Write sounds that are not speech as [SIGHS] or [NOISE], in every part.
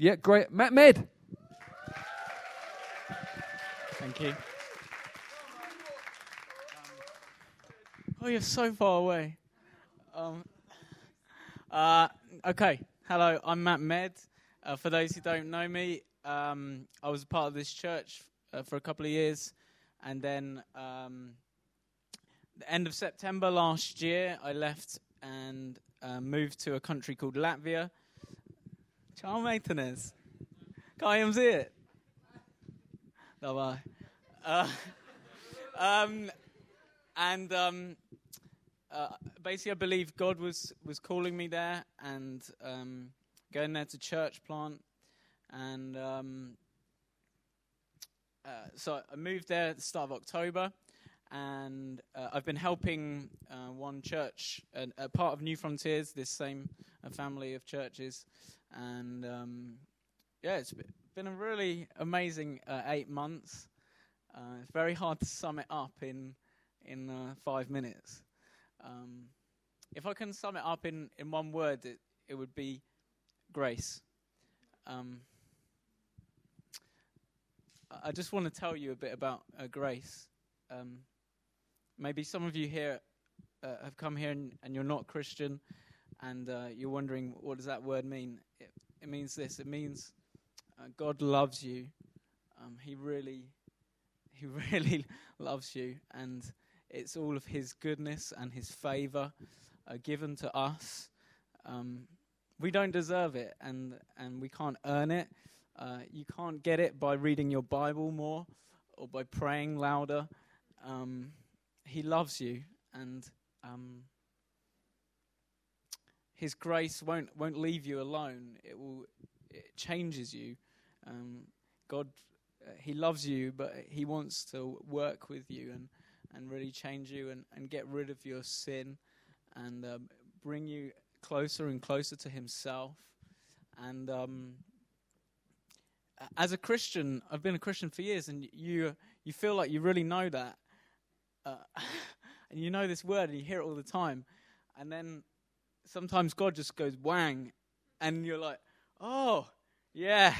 Yeah, great. Matt Med. Thank you. oh, you're so far away. Um, uh, okay, hello, I'm Matt Med. Uh, for those who don't know me, um, I was a part of this church uh, for a couple of years, and then um, the end of September last year, I left and uh, moved to a country called Latvia. Ciao, meitenes. Kā jums iet? Davai. Uh, [LAUGHS] um, and um, uh, basically, I believe God was, was calling me there and um, going there to church plant. And um, uh, so I moved there at the start of October. And uh, I've been helping uh, one church, a part of New Frontiers, this same family of churches. And um, yeah, it's been a really amazing uh, eight months. Uh, it's very hard to sum it up in in uh, five minutes. Um, if I can sum it up in, in one word, it, it would be grace. Um, I just want to tell you a bit about uh, grace. Um, maybe some of you here uh, have come here and, and, you're not Christian, and uh, you're wondering what does that word mean. It, means this. It means uh, God loves you. Um, he really, He [LAUGHS] really loves you, and it's all of His goodness and His favor uh, given to us. Um, we don't deserve it, and and we can't earn it. Uh, you can't get it by reading your Bible more or by praying louder. Um, he loves you, and um, His grace won't won't leave you alone. It will it changes you. Um, God, uh, He loves you, but He wants to work with you and, and really change you and, and get rid of your sin and um, bring you closer and closer to Himself. And um, as a Christian, I've been a Christian for years, and you you feel like you really know that, uh, [LAUGHS] and you know this word, and you hear it all the time, and then sometimes God just goes whang, and you're like, oh yeah,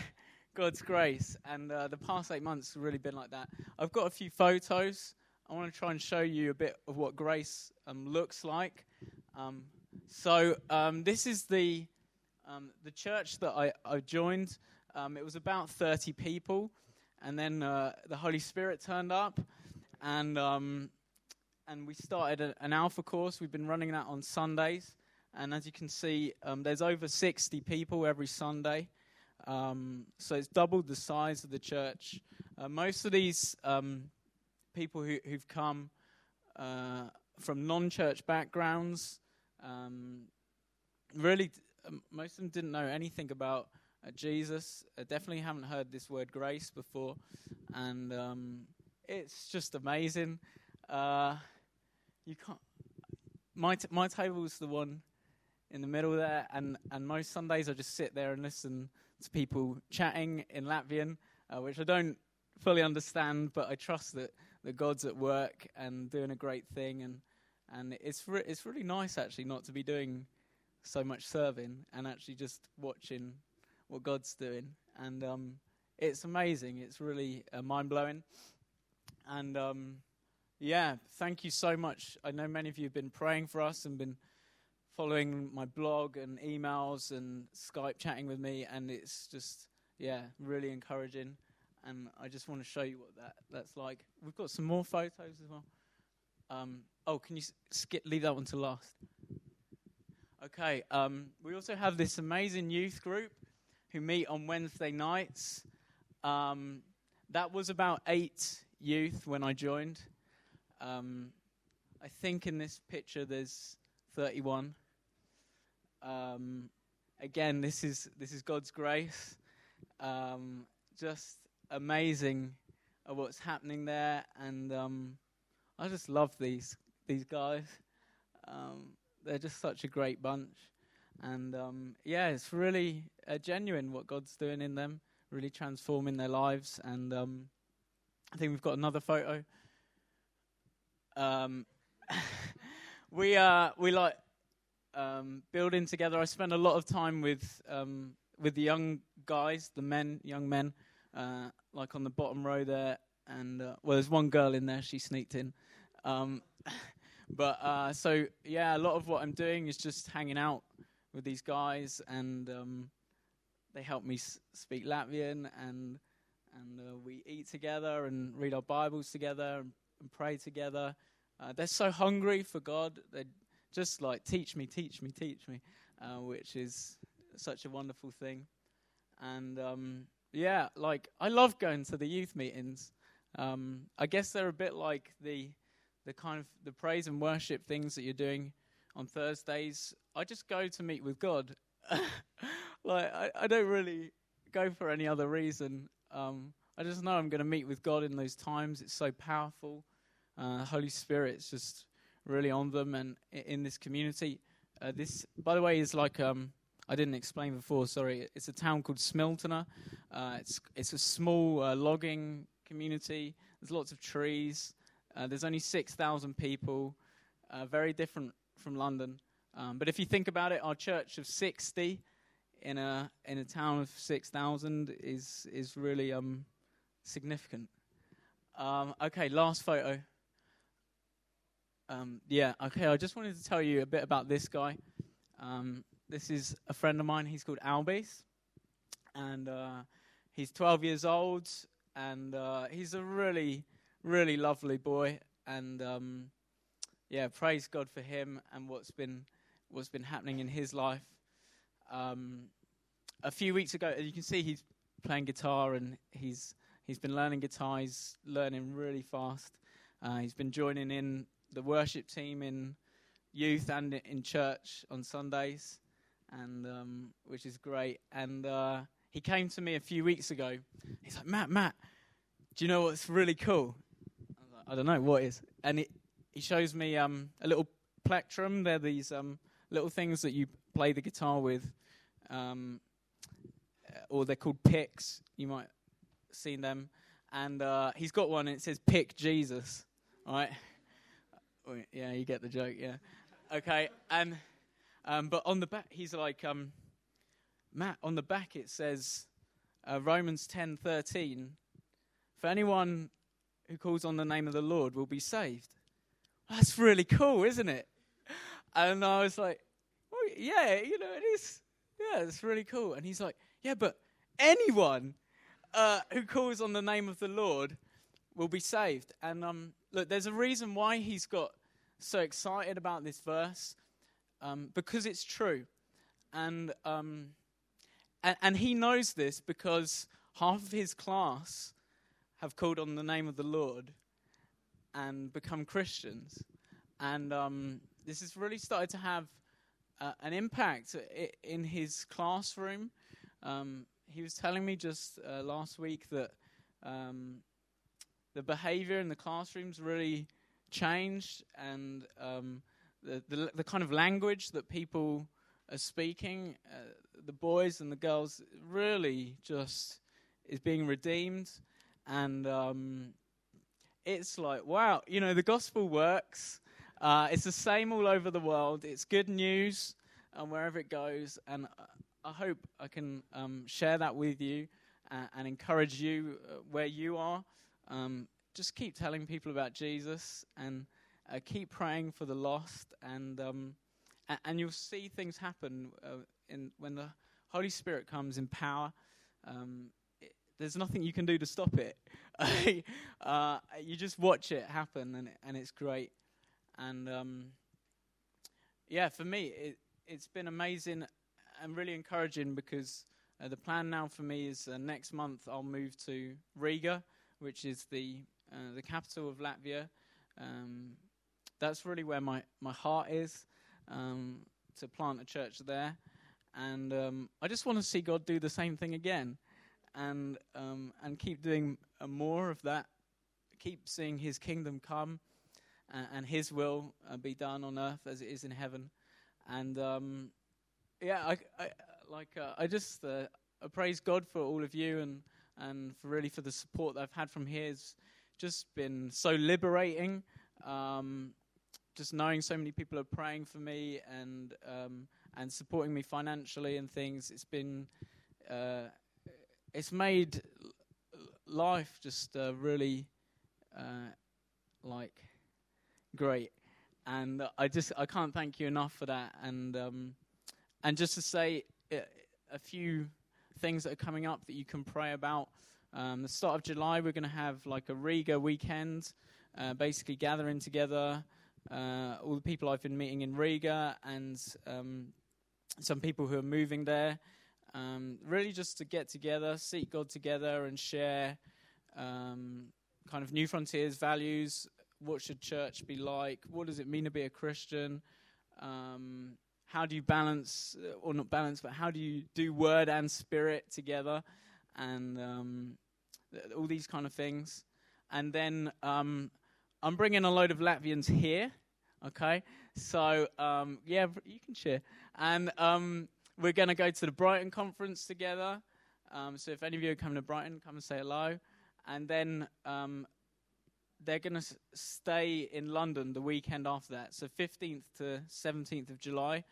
God's grace. And uh, the past eight months have really been like that. I've got a few photos. I want to try and show you a bit of what grace um, looks like. Um, so um, this is the um, the church that I, I joined. Um, it was about 30 people, and then uh, the Holy Spirit turned up, and um, and we started a, an Alpha course. We've been running that on Sundays, and as you can see, there's over 60 people every Sunday. Um, so it's doubled the size of the church. Uh, most of these um, people who, have come uh, from non church backgrounds, um, really, um, most of them didn't know anything about uh, Jesus. Uh, definitely haven't heard this word grace before. And um, it's just amazing. Uh, you can't. My, t- my table's the one in the middle there, and, and most Sundays I just sit there and listen to people chatting in Latvian, uh, which I don't fully understand, but I trust that, that God's at work and doing a great thing. And, and it's, re- it's really nice, actually, not to be doing so much serving and actually just watching what God's doing. And um, it's amazing. It's really uh, mind blowing. And um, yeah, thank you so much. I know many of you have been praying for us and been following my blog and emails and Skype chatting with me, and it's just yeah, really encouraging. And I just want to show you what that that's like. We've got some more photos as well. Um, oh, can you skip leave that one to last? Okay. Um, we also have this amazing youth group who meet on Wednesday nights. Um, that was about eight youth when I joined. Um, I think in this picture there's 31. Um, again, this is this is God's grace. Um, just amazing of what's happening there, and um, I just love these these guys. Um, they're just such a great bunch, and um, yeah, it's really uh, genuine what God's doing in them, really transforming their lives. And um, I think we've got another photo. [LAUGHS] we uh, we like um, building together. I spend a lot of time with um, with the young guys, the men, young men, uh, like on the bottom row there. And uh, well, there's one girl in there. She sneaked in. Um, [LAUGHS] but uh, so yeah, a lot of what I'm doing is just hanging out with these guys, and um, they help me s- speak Latvian, and and uh, we eat together and read our Bibles together and, and pray together. Uh, they're so hungry for God. They just like teach me, teach me, teach me, uh, which is such a wonderful thing. And um, yeah, like I love going to the youth meetings. Um, I guess they're a bit like the the kind of the praise and worship things that you're doing on Thursdays. I just go to meet with God. [LAUGHS] like I, I don't really go for any other reason. Um, I just know I'm going to meet with God in those times. It's so powerful. Uh, Holy Spirit's just really on them and in this community. Uh, this, by the way, is like um, I didn't explain before. Sorry, it's a town called Smiltene. Uh, it's it's a small uh, logging community. There's lots of trees. Uh, there's only six thousand people. Uh, very different from London. Um, but if you think about it, our church of sixty in a in a town of six thousand is is really um, significant. Um, okay, last photo. Um, yeah, okay. I just wanted to tell you a bit about this guy. Um, this is a friend of mine. He's called Albis, and uh, he's 12 years old, and uh, he's a really, really lovely boy. And um, yeah, praise God for him and what's been what's been happening in his life. Um, a few weeks ago, as you can see he's playing guitar and he's he's been learning guitar. He's learning really fast. Uh, he's been joining in the worship team in youth and in church on Sundays, and um, which is great. And uh, he came to me a few weeks ago. He's like, Matt, Matt, do you know what's really cool? I, don't know what is. And it, he shows me um, a little plectrum. They're these um, little things that you play the guitar with, um, or they're called picks. You might have seen them. And uh, he's got one, and it says "Pick Jesus." Right yeah, you get the joke. Yeah. Okay. And um, but on the back, he's like, um, Matt. On the back, it says uh, Romans ten thirteen. For anyone who calls on the name of the Lord will be saved. That's really cool, isn't it? And I was like, well, yeah, you know, it is. Yeah, it's really cool. And he's like, yeah, but anyone uh, who calls on the name of the Lord will be saved. And um, look, there's a reason why he's got so excited about this verse um, because it's true. And, um, and, and he knows this because half of his class have called on the name of the Lord and become Christians. And um, this has really started to have uh, an impact in his classroom. Um, he was telling me just uh, last week that um, the behavior in the classrooms really changed, and um, the, the, the kind of language that people are speaking, uh, the boys and the girls, really just is being redeemed, and um, it's like wow, you know, the gospel works. Uh, it's the same all over the world. It's good news, and wherever it goes, and I hope I can um, share that with you uh, and encourage you uh, where you are. Um, just keep telling people about Jesus and uh, keep praying for the lost, and um, and, and, you'll see things happen uh, in when the Holy Spirit comes in power. Um, it, there's nothing you can do to stop it. [LAUGHS] uh, you just watch it happen, and and it's great. And um, yeah, for me, it, it's been amazing and really encouraging because uh, the plan now for me is uh, next month I'll move to Riga, which is the uh, the capital of Latvia. Um, that's really where my, my heart is um, to plant a church there. And um, I just want to see God do the same thing again and, um, and keep doing uh, more of that. Keep seeing His kingdom come uh, and His will uh, be done on earth as it is in heaven. And um, yeah, I, I like uh, I just I praise God for all of you and and for really for the support that I've had from here. Just been so liberating. Um, just knowing so many people are praying for me and um, and supporting me financially and things. It's been uh, it's made life just uh, really uh, like great, and I just I can't thank you enough for that. And um, and just to say uh, a few things that are coming up that you can pray about. Um, the start of July, we're going to have like a Riga weekend, uh, basically gathering together uh, all the people I've been meeting in Riga and um, some people who are moving there. Um, really, just to get together, seek God together, and share um, kind of new frontiers values. What should church be like? What does it mean to be a Christian? Um, how do you balance, or not balance, but how do you do word and spirit together? And um, th- all these kind of things. And then um, I'm bringing a load of Latvians here. Okay, so um, yeah, you can share. And um, we're going to go to the Brighton conference together. Um, so if any of you are coming to Brighton, come and say hello. And then um, they're going to s- stay in London the weekend after that. So 15th to 17th of July.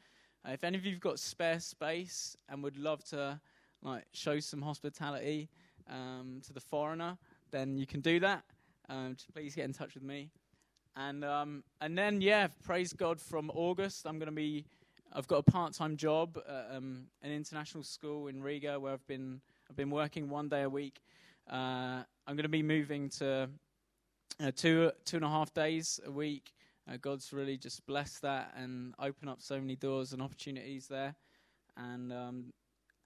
Uh, if any of you've got spare space and would love to like show some hospitality um, to the foreigner, then you can do that. Um, please get in touch with me. And um, and then yeah, praise God. From August, I'm going to be. I've got a part-time job at um, an international school in Riga where I've been. I've been working one day a week. Uh, I'm going to be moving to uh, two two and a half days a week. Uh, God's really just blessed that and open up so many doors and opportunities there. And um,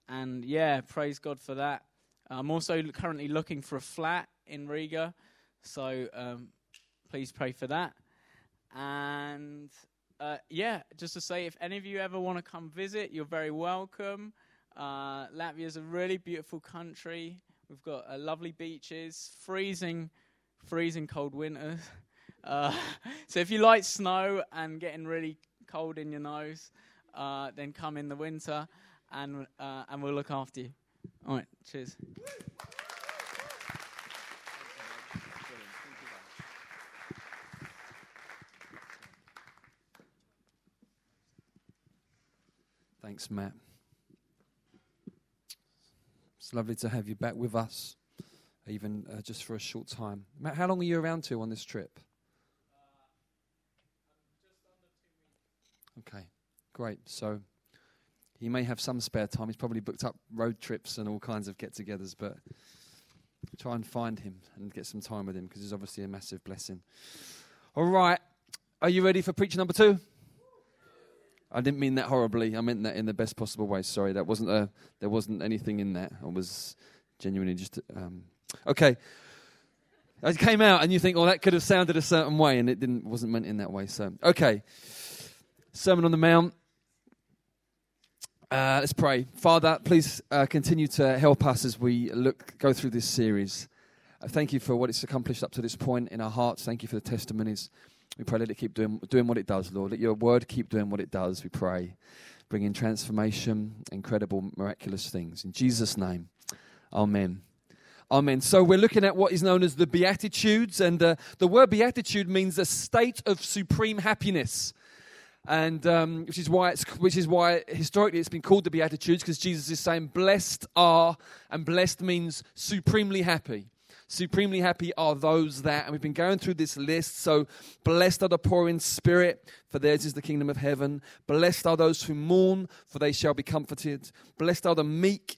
and yeah, praise God for that. I'm also currently looking for a flat in Riga, so um, please pray for that. And uh, yeah, just to say, if any of you ever want to come visit, you're very welcome. Uh, Latvia is a really beautiful country. We've got uh, lovely beaches, freezing, freezing cold winters. [LAUGHS] Uh, so if you like snow and getting really cold in your nose, uh, then come in the winter, and uh, and we'll look after you. All right, cheers. Thanks, Matt. It's lovely to have you back with us, even uh, just for a short time. Matt, how long are you around to on this trip? Okay, great. So he may have some spare time. He's probably booked up road trips and all kinds of get togethers, but try and find him and get some time with him because he's obviously a massive blessing. All right, are you ready for preacher number two? I didn't mean that horribly. I meant that in the best possible way. Sorry, that wasn't a. There wasn't anything in that. I was genuinely just. Um, okay. It came out, and you think, "Oh, that could have sounded a certain way," and it didn't. Wasn't meant in that way. So, okay. Sermon on the Mount. Uh, let's pray. Father, please uh, continue to help us as we look go through this series. Uh, thank you for what it's accomplished up to this point in our hearts. Thank you for the testimonies. We pray let it keep doing, doing what it does, Lord. Let your word keep doing what it does, we pray. Bringing transformation, incredible, miraculous things. In Jesus' name, amen. Amen. So we're looking at what is known as the Beatitudes, and uh, the word Beatitude means a state of supreme happiness. And um, which is why it's which is why historically it's been called the Beatitudes because Jesus is saying, "Blessed are," and blessed means supremely happy. Supremely happy are those that, and we've been going through this list. So, blessed are the poor in spirit, for theirs is the kingdom of heaven. Blessed are those who mourn, for they shall be comforted. Blessed are the meek,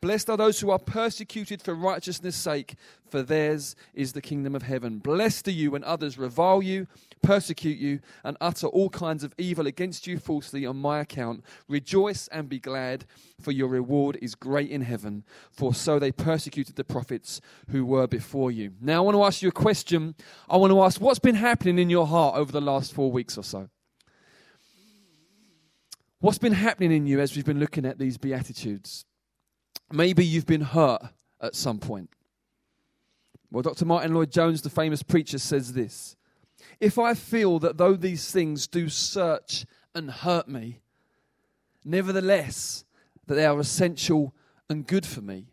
Blessed are those who are persecuted for righteousness' sake, for theirs is the kingdom of heaven. Blessed are you when others revile you, persecute you, and utter all kinds of evil against you falsely on my account. Rejoice and be glad, for your reward is great in heaven, for so they persecuted the prophets who were before you. Now, I want to ask you a question. I want to ask what's been happening in your heart over the last four weeks or so? What's been happening in you as we've been looking at these Beatitudes? Maybe you've been hurt at some point. Well, Dr. Martyn Lloyd-Jones, the famous preacher, says this If I feel that though these things do search and hurt me, nevertheless, that they are essential and good for me,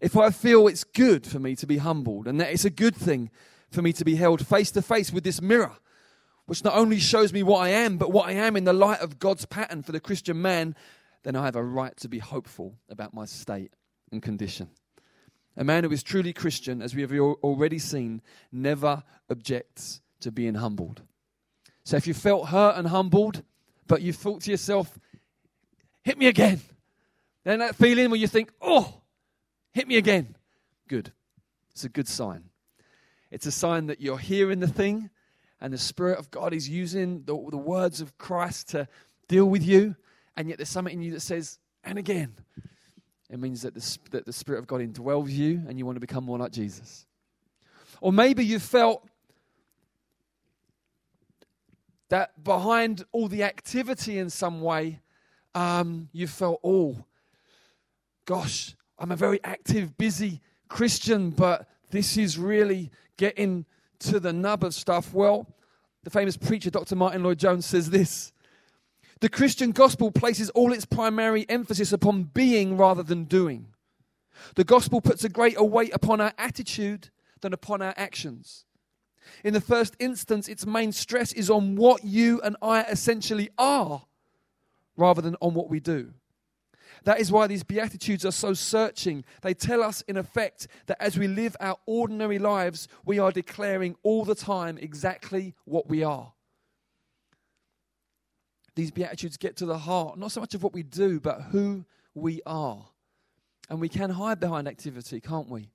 if I feel it's good for me to be humbled and that it's a good thing for me to be held face to face with this mirror, which not only shows me what I am, but what I am in the light of God's pattern for the Christian man, then I have a right to be hopeful about my state and condition. A man who is truly Christian, as we have already seen, never objects to being humbled. So if you felt hurt and humbled, but you thought to yourself, hit me again. Then that feeling where you think, oh, hit me again. Good. It's a good sign. It's a sign that you're hearing the thing and the Spirit of God is using the, the words of Christ to deal with you, and yet there's something in you that says, and again. It means that the, that the Spirit of God indwells you and you want to become more like Jesus. Or maybe you felt that behind all the activity in some way, um, you felt, oh, gosh, I'm a very active, busy Christian, but this is really getting to the nub of stuff. Well, the famous preacher, Dr. Martyn Lloyd-Jones, says this The Christian gospel places all its primary emphasis upon being rather than doing. The gospel puts a greater weight upon our attitude than upon our actions. In the first instance, its main stress is on what you and I essentially are rather than on what we do. That is why these Beatitudes are so searching. They tell us, in effect, that as we live our ordinary lives, we are declaring all the time exactly what we are. These Beatitudes get to the heart, not so much of what we do, but who we are. And we can hide behind activity, can't we?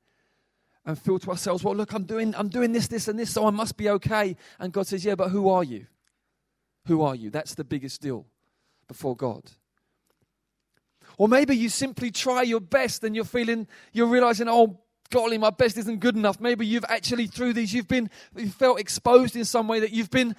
and feel to ourselves, well, look, I'm doing, I'm doing this, this, and this, so I must be okay. And God says, yeah, but who are you? Who are you? That's the biggest deal before God. Or maybe you simply try your best and you're feeling, you're realizing, oh, golly, my best isn't good enough. Maybe you've actually, through these, you've been, you felt exposed in some way that you've been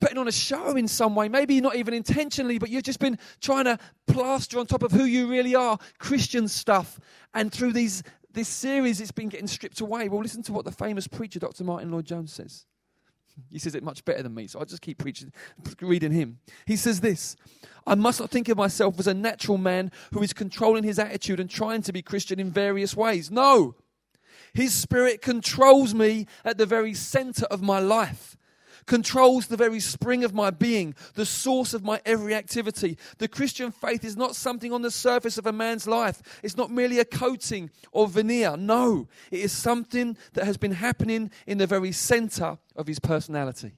putting on a show in some way. Maybe not even intentionally, but you've just been trying to plaster on top of who you really are, Christian stuff. And through these this series it's been getting stripped away. Well, listen to what the famous preacher Dr. Martyn Lloyd-Jones says. He says it much better than me, so I'll just keep preaching, reading him. He says this I must not think of myself as a natural man who is controlling his attitude and trying to be Christian in various ways. No. His spirit controls me at the very center of my life controls the very spring of my being, the source of my every activity. The Christian faith is not something on the surface of a man's life, it's not merely a coating or veneer. No, it is something that has been happening in the very center of his personality.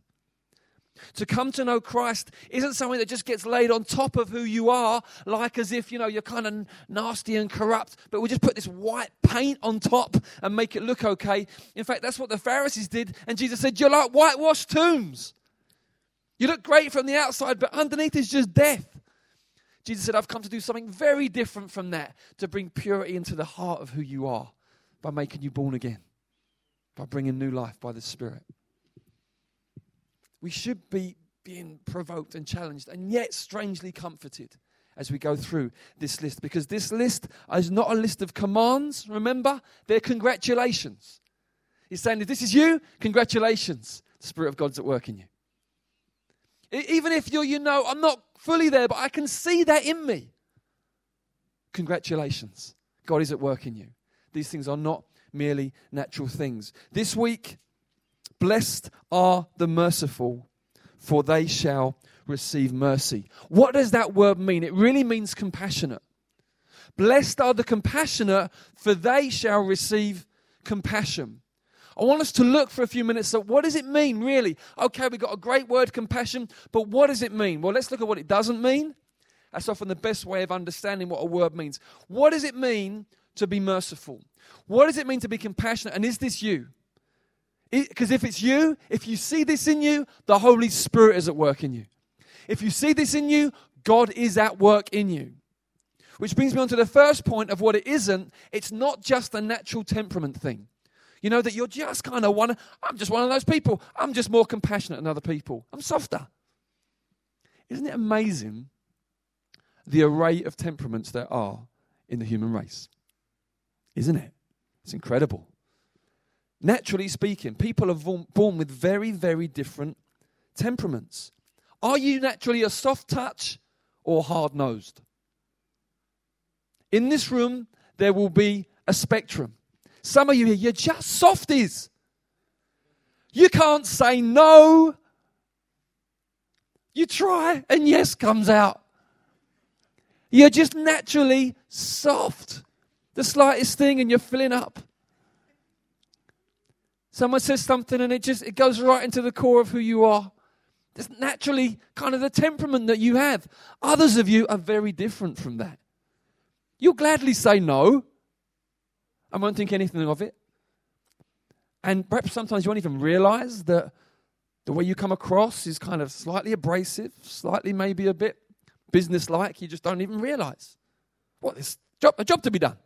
To come to know Christ isn't something that just gets laid on top of who you are, like as if, you know, you're kind of nasty and corrupt, but we just put this white paint on top and make it look okay. In fact, that's what the Pharisees did, and Jesus said, You're like whitewashed tombs. You look great from the outside, but underneath is just death. Jesus said, I've come to do something very different from that, to bring purity into the heart of who you are by making you born again, by bringing new life by the Spirit we should be being provoked and challenged and yet strangely comforted as we go through this list because this list is not a list of commands, remember? They're congratulations. He's saying, if this is you, congratulations. The Spirit of God's at work in you. Even if you're, you know, I'm not fully there, but I can see that in me. Congratulations. God is at work in you. These things are not merely natural things. This week, Blessed are the merciful, for they shall receive mercy. What does that word mean? It really means compassionate. Blessed are the compassionate, for they shall receive compassion. I want us to look for a few minutes at what does it mean, really? Okay, we've got a great word, compassion, but what does it mean? Well, let's look at what it doesn't mean. That's often the best way of understanding what a word means. What does it mean to be merciful? What does it mean to be compassionate? And is this you? Because if it's you, if you see this in you, the Holy Spirit is at work in you. If you see this in you, God is at work in you. Which brings me on to the first point of what it isn't. It's not just a natural temperament thing. You know, that you're just kind of one, I'm just one of those people. I'm just more compassionate than other people. I'm softer. Isn't it amazing the array of temperaments there are in the human race? Isn't it? It's incredible. Naturally speaking, people are born with very, very different temperaments. Are you naturally a soft touch or hard nosed? In this room, there will be a spectrum. Some of you here, you're just softies. You can't say no. You try, and yes comes out. You're just naturally soft. The slightest thing, and you're filling up. Someone says something, and it just it goes right into the core of who you are. It's naturally kind of the temperament that you have. Others of you are very different from that. You'll gladly say no and won't think anything of it. And perhaps sometimes you won't even realize that the way you come across is kind of slightly abrasive, slightly maybe a bit businesslike. You just don't even realize. What, there's job, a job to be done.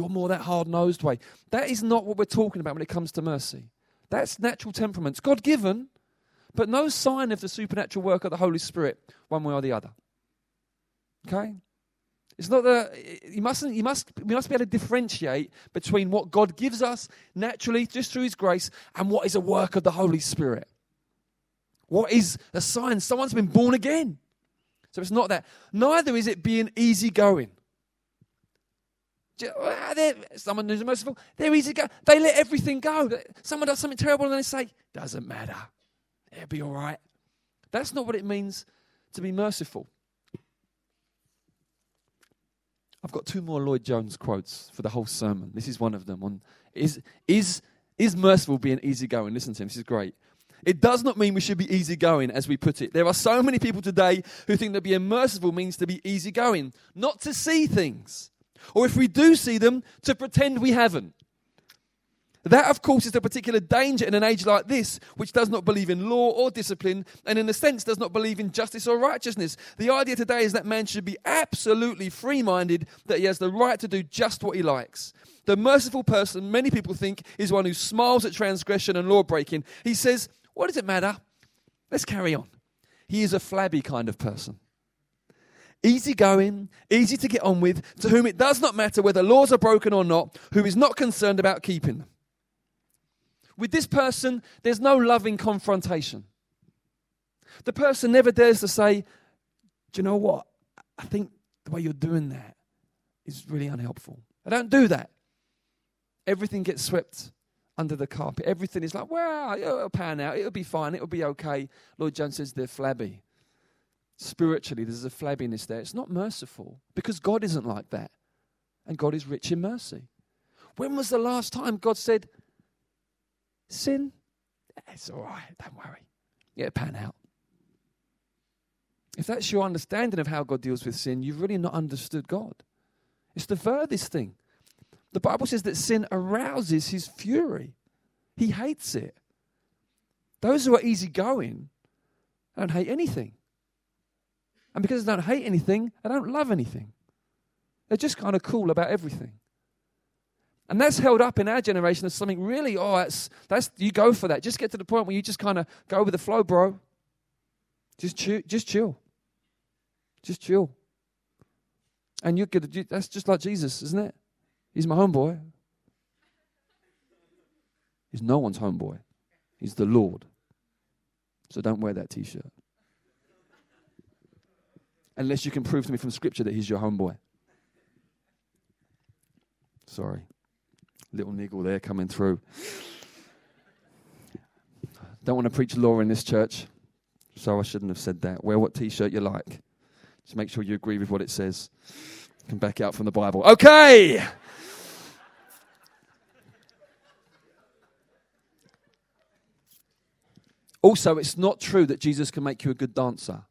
You're more that hard nosed way. That is not what we're talking about when it comes to mercy. That's natural temperaments, God given, but no sign of the supernatural work of the Holy Spirit, one way or the other. Okay? It's not that eh, you mustn't you must we must be able to differentiate between what God gives us naturally just through his grace and what is a work of the Holy Spirit. What is a sign someone's been born again? So it's not that. Neither is it being easygoing. Ah, someone who's merciful, they're easy go. They let everything go. Someone does something terrible and they say, doesn't matter. It'll be all right. That's not what it means to be merciful. I've got two more Lloyd Jones quotes for the whole sermon. This is one of them. On is is is merciful being easygoing? Listen to him. This is great. It does not mean we should be easygoing, as we put it. There are so many people today who think that being merciful means to be easygoing, not to see things, or if we do see them, to pretend we haven't. That, of course, is the particular danger in an age like this, which does not believe in law or discipline, and in a sense does not believe in justice or righteousness. The idea today is that man should be absolutely free minded, that he has the right to do just what he likes. The merciful person, many people think, is one who smiles at transgression and law breaking. He says, What does it matter? Let's carry on. He is a flabby kind of person. Easy going, easy to get on with, to whom it does not matter whether laws are broken or not, who is not concerned about keeping them. With this person, there's no loving confrontation. The person never dares to say, Do you know what? I think the way you're doing that is really unhelpful. I don't do that. Everything gets swept under the carpet. Everything is like, well, it'll pan out. It'll be fine. It'll be okay. Lloyd-Jones says they're flabby. Spiritually, there's a flabbiness there. It's not merciful because God isn't like that. And God is rich in mercy. When was the last time God said, sin, it's all right, don't worry. Get pan out. If that's your understanding of how God deals with sin, you've really not understood God. It's the furthest thing. The Bible says that sin arouses his fury. He hates it. Those who are easygoing don't hate anything. And because they don't hate anything, they don't love anything. They're just kind of cool about everything. And that's held up in our generation as something really, oh, that's, that's you go for that. Just get to the point where you just kind of go with the flow, bro. Just chill, just chill. Just chill. And you're good. That's just like Jesus, isn't it? He's my homeboy. He's no one's homeboy. He's the Lord. So don't wear that t shirt. Unless you can prove to me from Scripture that he's your homeboy. Sorry. Little niggle there coming through. Don't want to preach law in this church, so I shouldn't have said that. Wear what t shirt you like. Just make sure you agree with what it says. Come back out from the Bible. Okay! Also, it's not true that Jesus can make you a good dancer.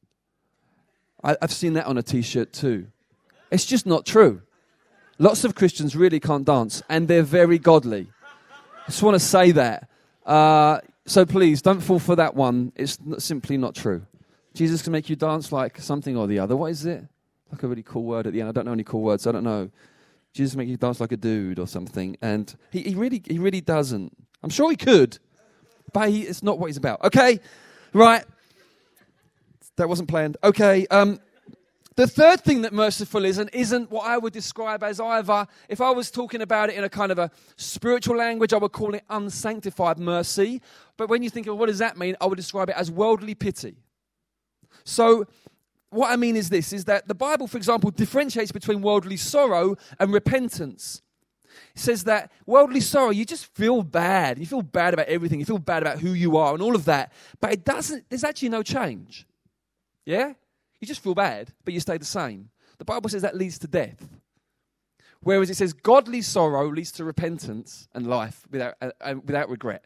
I, have seen that on a t shirt too. It's just not true. Lots of Christians really can't dance, and they're very godly. I just want to say that. Uh, so please don't fall for that one. It's simply not true. Jesus can make you dance like something or the other. What is it? Like a really cool word at the end. I don't know any cool words. I don't know. Jesus make you dance like a dude or something, and he, he really he really doesn't. I'm sure he could, but he, it's not what he's about. Okay, right. That wasn't planned. Okay. Um, the third thing that merciful is and isn't what I would describe as either, if I was talking about it in a kind of a spiritual language, I would call it unsanctified mercy. But when you think of what does that mean, I would describe it as worldly pity. So what I mean is this is that the Bible, for example, differentiates between worldly sorrow and repentance. It says that worldly sorrow, you just feel bad. You feel bad about everything. You feel bad about who you are and all of that. But it doesn't, there's actually no change. Yeah? You just feel bad, but you stay the same. The Bible says that leads to death. Whereas it says godly sorrow leads to repentance and life without, uh, uh, without regret.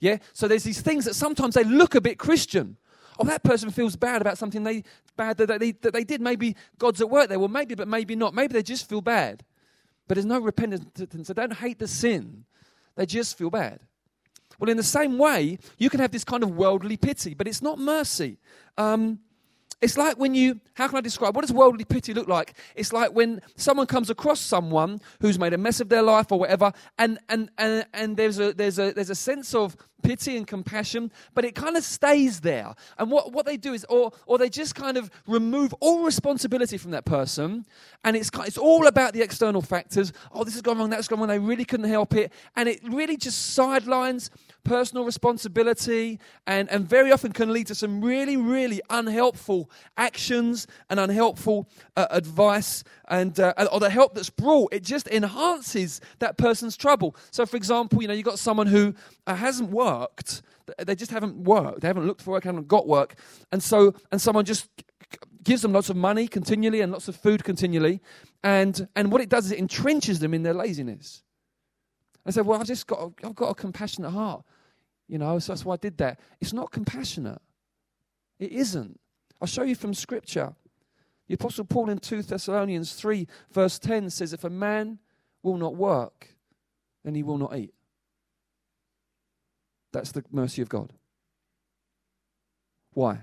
Yeah? So there's these things that sometimes they look a bit Christian. Oh, that person feels bad about something they bad that they, that they did. Maybe God's at work there. Well, maybe, but maybe not. Maybe they just feel bad. But there's no repentance. They don't hate the sin. They just feel bad. Well, in the same way, you can have this kind of worldly pity, but it's not mercy. Um, it's like when you, how can I describe, what does worldly pity look like? It's like when someone comes across someone who's made a mess of their life or whatever, and, and, and, and there's, a, there's, a, there's a sense of pity and compassion, but it kind of stays there. And what, what they do is, or, or they just kind of remove all responsibility from that person, and it's, it's all about the external factors. Oh, this has gone wrong, that's gone wrong, they really couldn't help it. And it really just sidelines personal responsibility and, and very often can lead to some really, really unhelpful actions and unhelpful uh, advice and uh, or the help that's brought. It just enhances that person's trouble. So, for example, you know, you've got someone who uh, hasn't worked, they just haven't worked, they haven't looked for work, haven't got work, and so, and someone just gives them lots of money continually and lots of food continually, and, and what it does is it entrenches them in their laziness. I said, well, I've just got, a, I've got a compassionate heart. You know, so that's why I did that. It's not compassionate. It isn't. I'll show you from Scripture. The Apostle Paul in 2 Thessalonians 3, verse 10 says, If a man will not work, then he will not eat. That's the mercy of God. Why?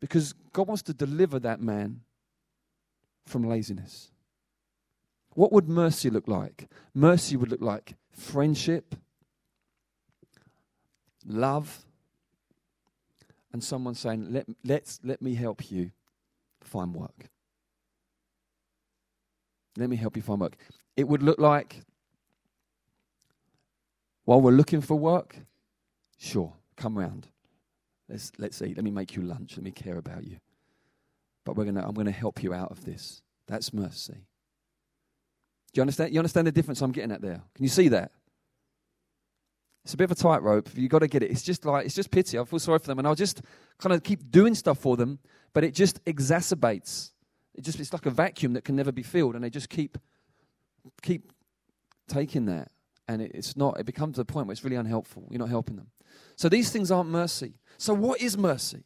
Because God wants to deliver that man from laziness. What would mercy look like? Mercy would look like friendship, love, and someone saying, let, let's, let me help you find work. Let me help you find work. It would look like, while we're looking for work, sure, come round. Let's, let's eat. Let me make you lunch. Let me care about you. But we're gonna, I'm going to help you out of this. That's mercy. Do you understand? You understand the difference I'm getting at there? Can you see that? It's a bit of a tightrope. You've got to get it. It's just like, it's just pity. I feel sorry for them. And I'll just kind of keep doing stuff for them, but it just exacerbates. It just, it's like a vacuum that can never be filled. And they just keep, keep taking that. And it, it's not, it becomes a point where it's really unhelpful. You're not helping them. So these things aren't mercy. So what is mercy?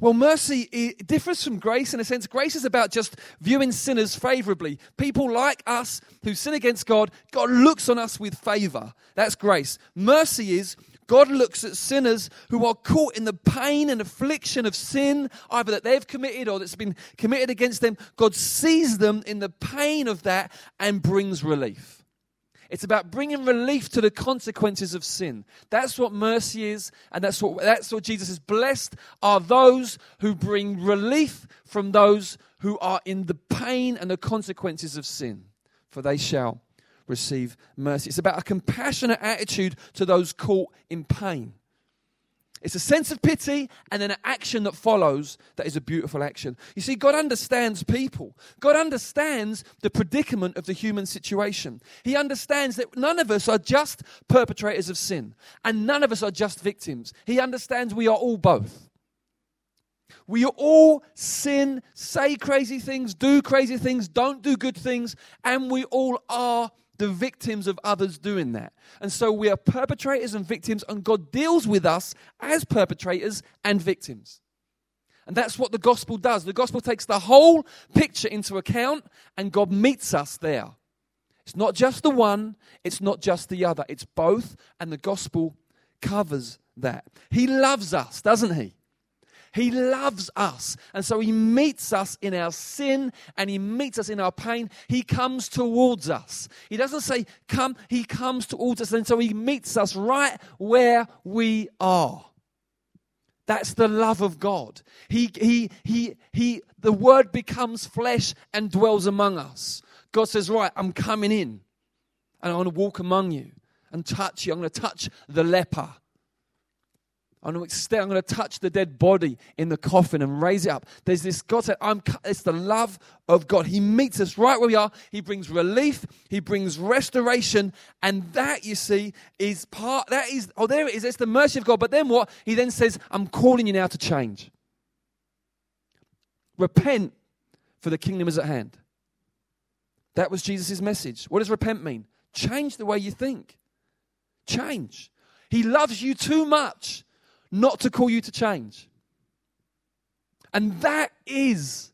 Well, mercy differs from grace in a sense. Grace is about just viewing sinners favorably. People like us who sin against God, God looks on us with favor. That's grace. Mercy is God looks at sinners who are caught in the pain and affliction of sin, either that they've committed or that's been committed against them. God sees them in the pain of that and brings relief. It's about bringing relief to the consequences of sin. That's what mercy is, and that's what, that's what Jesus is. Blessed are those who bring relief from those who are in the pain and the consequences of sin, for they shall receive mercy. It's about a compassionate attitude to those caught in pain. It's a sense of pity and then an action that follows that is a beautiful action. You see, God understands people. God understands the predicament of the human situation. He understands that none of us are just perpetrators of sin and none of us are just victims. He understands we are all both. We all sin, say crazy things, do crazy things, don't do good things, and we all are the victims of others doing that. And so we are perpetrators and victims, and God deals with us as perpetrators and victims. And that's what the gospel does. The gospel takes the whole picture into account, and God meets us there. It's not just the one, it's not just the other, it's both, and the gospel covers that. He loves us, doesn't he? He loves us. And so he meets us in our sin and he meets us in our pain. He comes towards us. He doesn't say, come, he comes towards us. And so he meets us right where we are. That's the love of God. He, he, he, he, the word becomes flesh and dwells among us. God says, Right, I'm coming in and I'm going to walk among you and touch you. I'm going to touch the leper. I'm going to I'm going to touch the dead body in the coffin and raise it up. There's this God said, I'm, it's the love of God. He meets us right where we are. He brings relief. He brings restoration. And that, you see, is part, that is, oh, there it is. It's the mercy of God. But then what? He then says, I'm calling you now to change. Repent, for the kingdom is at hand. That was Jesus' message. What does repent mean? Change the way you think. Change. He loves you too much not to call you to change. And that is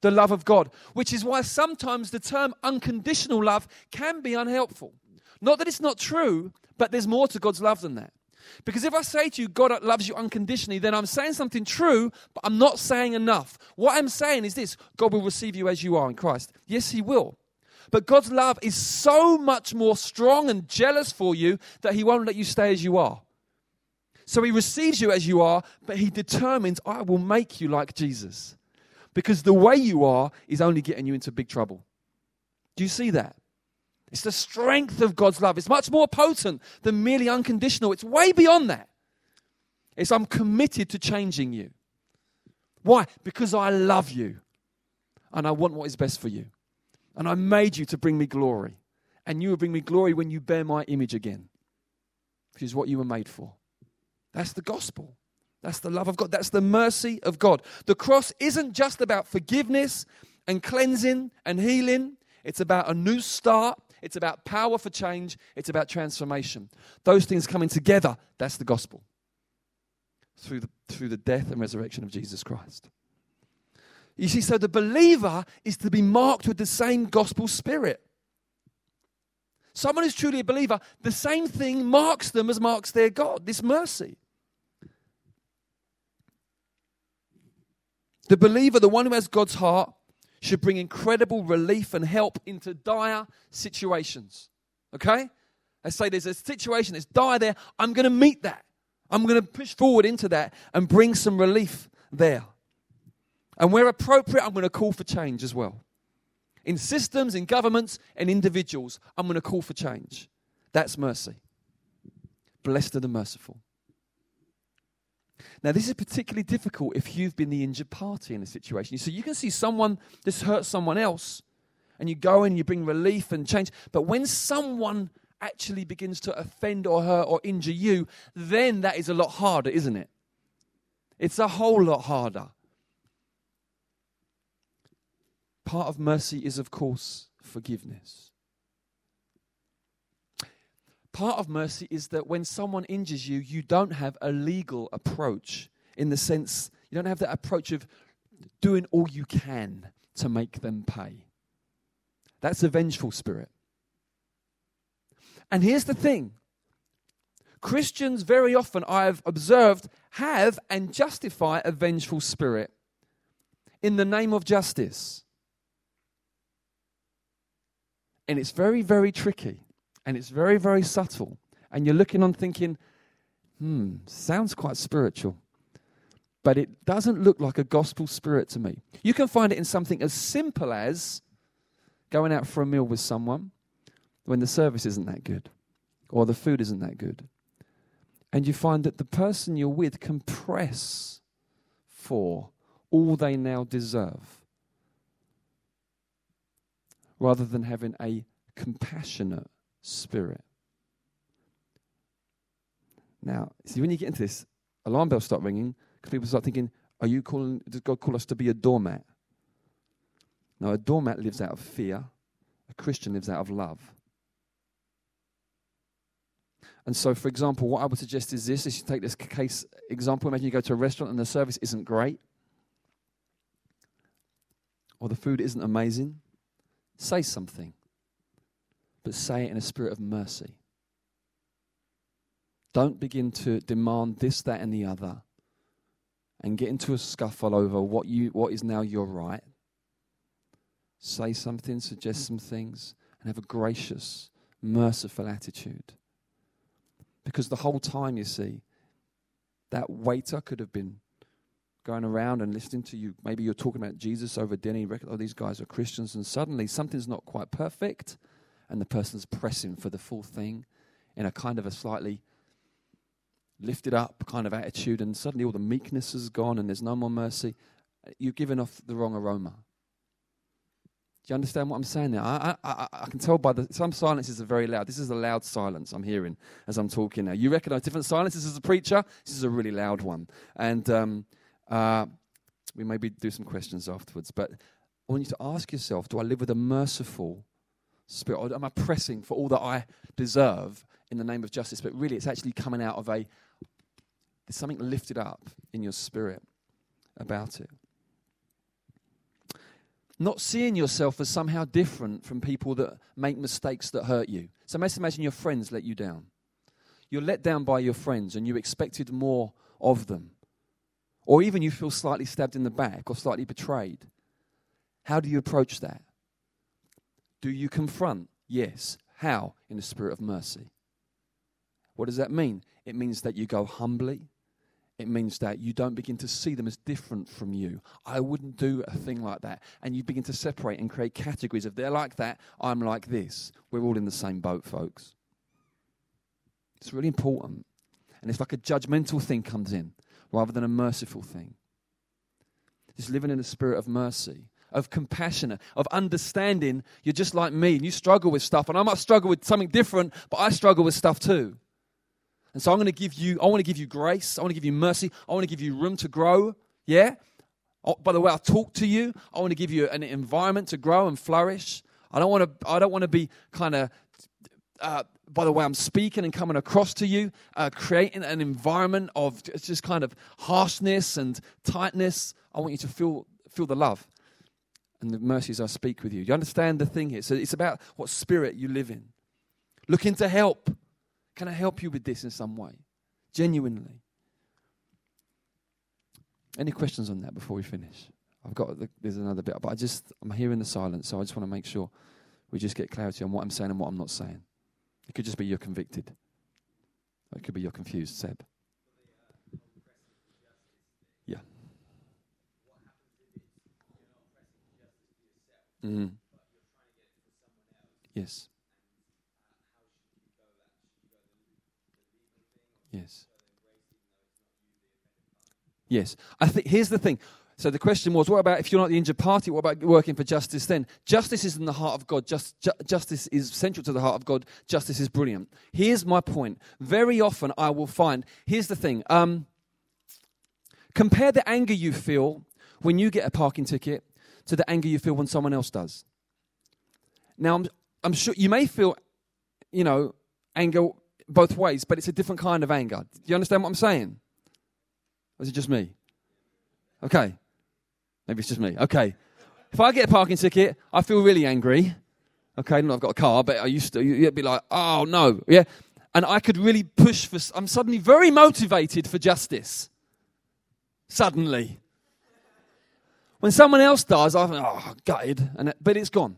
the love of God, which is why sometimes the term unconditional love can be unhelpful. Not that it's not true, but there's more to God's love than that. Because if I say to you, God loves you unconditionally, then I'm saying something true, but I'm not saying enough. What I'm saying is this God will receive you as you are in Christ. Yes, He will. But God's love is so much more strong and jealous for you that He won't let you stay as you are. So He receives you as you are, but He determines, I will make you like Jesus. Because the way you are is only getting you into big trouble. Do you see that? It's the strength of God's love. It's much more potent than merely unconditional. It's way beyond that. It's I'm committed to changing you. Why? Because I love you and I want what is best for you. And I made you to bring me glory. And you will bring me glory when you bear my image again, which is what you were made for. That's the gospel. That's the love of God. That's the mercy of God. The cross isn't just about forgiveness and cleansing and healing, it's about a new start. It's about power for change. It's about transformation. Those things coming together, that's the gospel through the, through the death and resurrection of Jesus Christ. You see, so the believer is to be marked with the same gospel spirit. Someone who's truly a believer, the same thing marks them as marks their God, this mercy. The believer, the one who has God's heart, should bring incredible relief and help into dire situations. Okay? I say there's a situation that's dire there. I'm going to meet that. I'm going to push forward into that and bring some relief there. And where appropriate, I'm going to call for change as well. In systems, in governments, and individuals, I'm going to call for change. That's mercy. Blessed are the merciful. Now, this is particularly difficult if you've been the injured party in a situation. So you can see someone that's hurt someone else, and you go and you bring relief and change. But when someone actually begins to offend or hurt or injure you, then that is a lot harder, isn't it? It's a whole lot harder. Part of mercy is, of course, forgiveness. Part of mercy is that when someone injures you, you don't have a legal approach in the sense, you don't have that approach of doing all you can to make them pay. That's a vengeful spirit. And here's the thing Christians, very often, I've observed, have and justify a vengeful spirit in the name of justice. And it's very, very tricky. And it's very, very subtle. And you're looking on thinking, hmm, sounds quite spiritual. But it doesn't look like a gospel spirit to me. You can find it in something as simple as going out for a meal with someone when the service isn't that good or the food isn't that good. And you find that the person you're with can press for all they now deserve rather than having a compassionate spirit. Now, see, when you get into this, alarm bells start ringing because people start thinking, are you calling, does God call us to be a doormat? No, a doormat lives out of fear. A Christian lives out of love. And so, for example, what I would suggest is this: is you take this case example. Imagine you go to a restaurant and the service isn't great, or the food isn't amazing. Say something, but say it in a spirit of mercy. Don't begin to demand this, that, and the other and get into a scuffle over what, you, what is now your right. Say something, suggest some things, and have a gracious, merciful attitude. Because the whole time, you see, that waiter could have been going around and listening to you. Maybe you're talking about Jesus over dinner. You reckon, oh, these guys are Christians. And suddenly something's not quite perfect. And the person's pressing for the full thing in a kind of a slightly lifted up kind of attitude, and suddenly all the meekness is gone and there's no more mercy, you're giving off the wrong aroma. Do you understand what I'm saying there? I, I, I, can tell by the some silences are very loud. This is a loud silence I'm hearing as I'm talking now. You recognize different silences as a preacher. This is a really loud one, and um, uh, we maybe do some questions afterwards. But I want you to ask yourself: Do I live with a merciful spirit, am I pressing for all that I deserve in the name of justice? But really, it's actually coming out of a there's something lifted up in your spirit about it. Not seeing yourself as somehow different from people that make mistakes that hurt you. So let's imagine your friends let you down. You're let down by your friends and you expected more of them. Or even you feel slightly stabbed in the back or slightly betrayed. How do you approach that? Do you confront? Yes. How? In the spirit of mercy. What does that mean? It means that you go humbly, it means that you don't begin to see them as different from you. I wouldn't do a thing like that. And you begin to separate and create categories of they're like that, I'm like this. We're all in the same boat, folks. It's really important. And it's like a judgmental thing comes in rather than a merciful thing. Just living in a spirit of mercy, of compassion, of understanding. You're just like me and you struggle with stuff. And I might struggle with something different, but I struggle with stuff too. And so I'm going to give you, I want to give you grace. I want to give you mercy. I want to give you room to grow. Yeah? Oh, by the way, I talk to you. I want to give you an environment to grow and flourish. I don't want to, I don't want to be kind of, uh, by the way, I'm speaking and coming across to you, uh, creating an environment of just kind of harshness and tightness. I want you to feel, feel the love and the mercies I speak with you. You understand the thing here? So it's about what spirit you live in. Looking to help can I help you with this in some way? Genuinely. Any questions on that before we finish? I've got the, there's another bit, but I just I'm hearing the silence, so I just want to make sure we just get clarity on what I'm saying and what I'm not saying. It could just be you're convicted. It could be you're confused, Seb. Yeah. Mm-hmm. Yes. Yes. Yes. I think here's the thing. So the question was, what about if you're not the injured party? What about working for justice then? Justice is in the heart of God. Just, ju- justice is central to the heart of God. Justice is brilliant. Here's my point. Very often I will find, here's the thing. Um, compare the anger you feel when you get a parking ticket to the anger you feel when someone else does. Now, I'm, I'm sure you may feel, you know, anger both ways, but it's a different kind of anger. Do you understand what I'm saying? Or is it just me? Okay. Maybe it's just me. Okay. If I get a parking ticket, I feel really angry. Okay, not I've got a car, but I used to, you'd be like, oh no. Yeah. And I could really push for, I'm suddenly very motivated for justice. Suddenly. When someone else does, I'm, oh, gutted, and, but it's gone.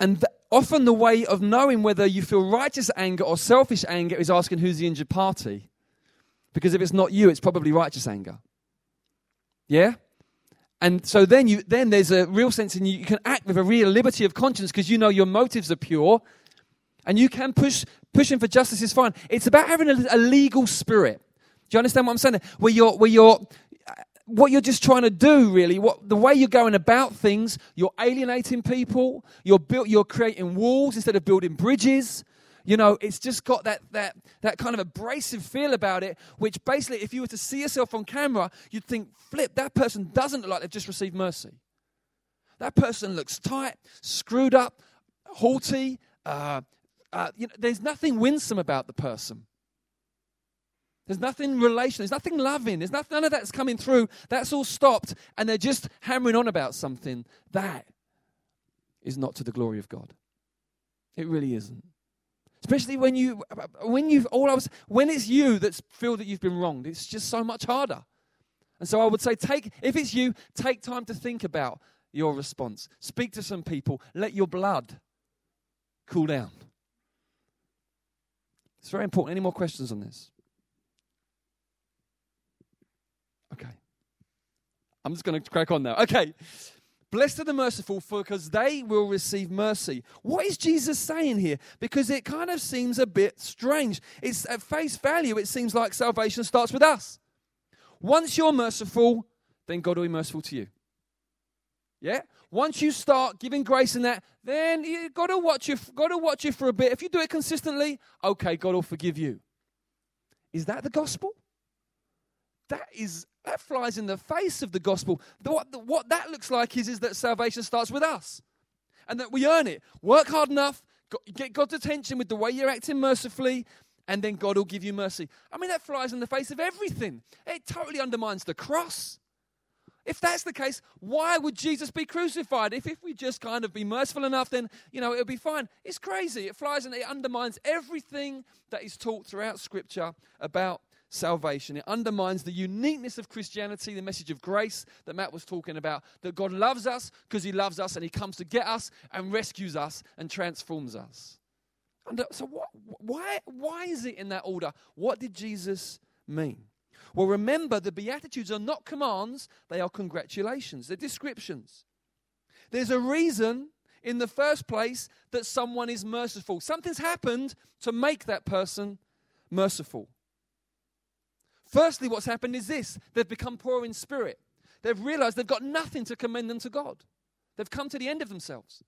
And th- often the way of knowing whether you feel righteous anger or selfish anger is asking who's the injured party. Because if it's not you, it's probably righteous anger. Yeah? And so then you then there's a real sense in you, you can act with a real liberty of conscience because you know your motives are pure and you can push pushing for justice is fine. It's about having a, a legal spirit. Do you understand what I'm saying? Where you're where you're what you're just trying to do really. What the way you're going about things you're alienating people you're built you're creating walls instead of building bridges. You know it's just got that that that kind of abrasive feel about it which basically if you were to see yourself on camera you'd think flip that person doesn't look like they've just received mercy. That person looks tight screwed up haughty uh, uh, you know, there's nothing winsome about the person there's nothing relational. There's nothing loving. There's nothing, none of that's coming through. That's all stopped, and they're just hammering on about something. That is not to the glory of God. It really isn't. Especially when you, when you've all I was, when it's you that feel that you've been wronged, it's just so much harder. And so I would say, take if it's you, take time to think about your response. Speak to some people. Let your blood cool down. It's very important. Any more questions on this? Okay. I'm just going to crack on now. Okay. Blessed are the merciful, for because they will receive mercy. What is Jesus saying here? Because it kind of seems a bit strange. It's at face value, it seems like salvation starts with us. Once you're merciful, then God will be merciful to you. Yeah? Once you start giving grace in that, then you got to watch you. Got to watch you for a bit. If you do it consistently, okay, God will forgive you. Is that the gospel? That is that flies in the face of the gospel. What, what that looks like is, is that salvation starts with us, and that we earn it. Work hard enough, get God's attention with the way you're acting mercifully, and then God will give you mercy. I mean, that flies in the face of everything. It totally undermines the cross. If that's the case, why would Jesus be crucified? If, if we just kind of be merciful enough, then, you know, it'll be fine. It's crazy. It flies and it undermines everything that is taught throughout Scripture about salvation. It undermines the uniqueness of Christianity, the message of grace that Matt was talking about, that God loves us because he loves us and he comes to get us and rescues us and transforms us. And uh, so, what, why, why is it in that order? What did Jesus mean? Well, remember, the Beatitudes are not commands, they are congratulations, they're descriptions. There's a reason in the first place that someone is merciful. Something's happened to make that person merciful. Firstly, what's happened is this they've become poor in spirit. They've realized they've got nothing to commend them to God. They've come to the end of themselves.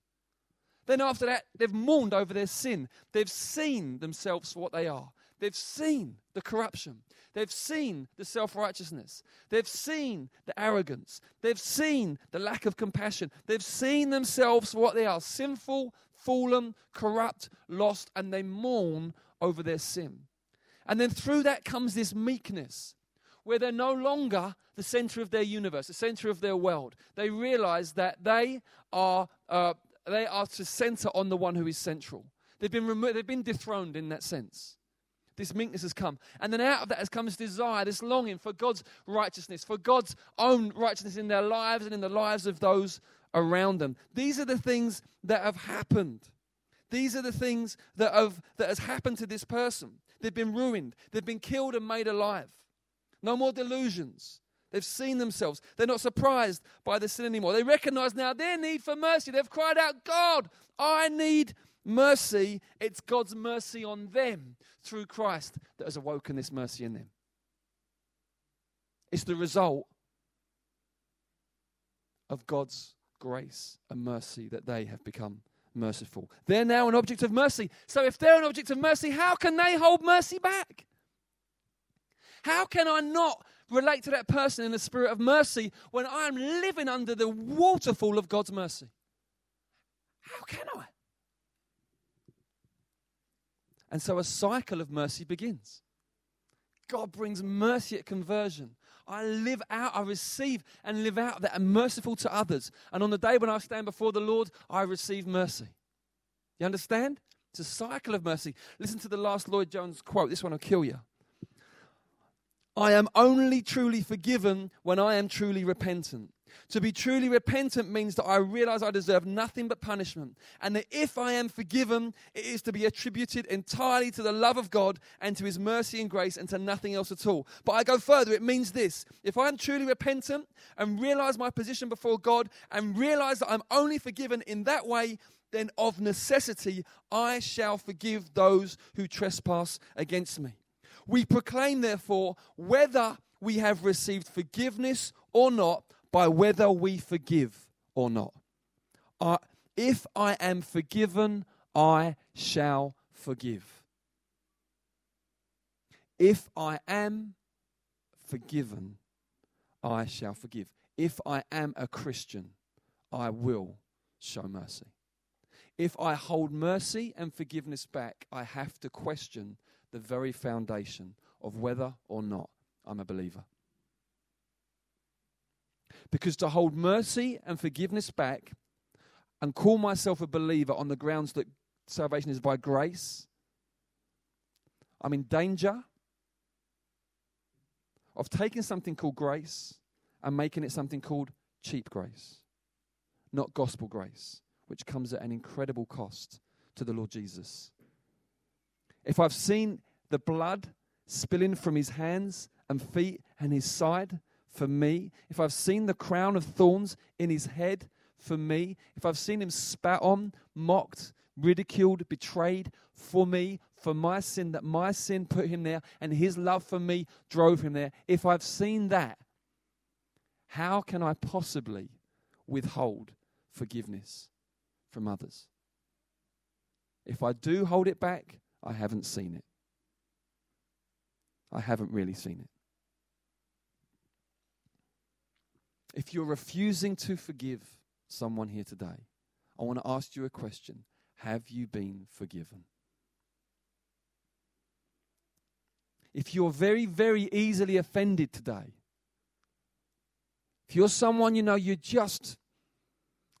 Then, after that, they've mourned over their sin. They've seen themselves for what they are. They've seen the corruption. They've seen the self righteousness. They've seen the arrogance. They've seen the lack of compassion. They've seen themselves for what they are sinful, fallen, corrupt, lost, and they mourn over their sin. And then through that comes this meekness, where they're no longer the center of their universe, the center of their world. They realize that they are, uh, they are to center on the one who is central. They've been, remo- they've been dethroned in that sense. This meekness has come. And then out of that has come this desire, this longing for God's righteousness, for God's own righteousness in their lives and in the lives of those around them. These are the things that have happened. These are the things that, have, that has happened to this person. They've been ruined. They've been killed and made alive. No more delusions. They've seen themselves. They're not surprised by the sin anymore. They recognize now their need for mercy. They've cried out, God, I need mercy. It's God's mercy on them through Christ that has awoken this mercy in them. It's the result of God's grace and mercy that they have become merciful. They're now an object of mercy. So if they're an object of mercy, how can they hold mercy back? How can I not relate to that person in the spirit of mercy when I'm living under the waterfall of God's mercy? How can I? And so a cycle of mercy begins. God brings mercy at conversion. I live out, I receive and live out that I'm merciful to others. And on the day when I stand before the Lord, I receive mercy. You understand? It's a cycle of mercy. Listen to the last Lloyd-Jones quote. This one will kill you. I am only truly forgiven when I am truly repentant. To be truly repentant means that I realize I deserve nothing but punishment, and that if I am forgiven, it is to be attributed entirely to the love of God and to His mercy and grace and to nothing else at all. But I go further, it means this if I am truly repentant and realize my position before God and realize that I'm only forgiven in that way, then of necessity I shall forgive those who trespass against me. We proclaim, therefore, whether we have received forgiveness or not by whether we forgive or not. Uh, if I am forgiven, I shall forgive. If I am forgiven, I shall forgive. If I am a Christian, I will show mercy. If I hold mercy and forgiveness back, I have to question the very foundation of whether or not I'm a believer. Because to hold mercy and forgiveness back and call myself a believer on the grounds that salvation is by grace, I'm in danger of taking something called grace and making it something called cheap grace, not gospel grace, which comes at an incredible cost to the Lord Jesus. If I've seen the blood spilling from his hands and feet and his side, for me, if I've seen the crown of thorns in his head for me, if I've seen him spat on, mocked, ridiculed, betrayed for me, for my sin, that my sin put him there, and his love for me drove him there, if I've seen that, how can I possibly withhold forgiveness from others? If I do hold it back, I haven't seen it. I haven't really seen it. If you're refusing to forgive someone here today, I want to ask you a question Have you been forgiven? If you're very, very easily offended today, if you're someone you know you're just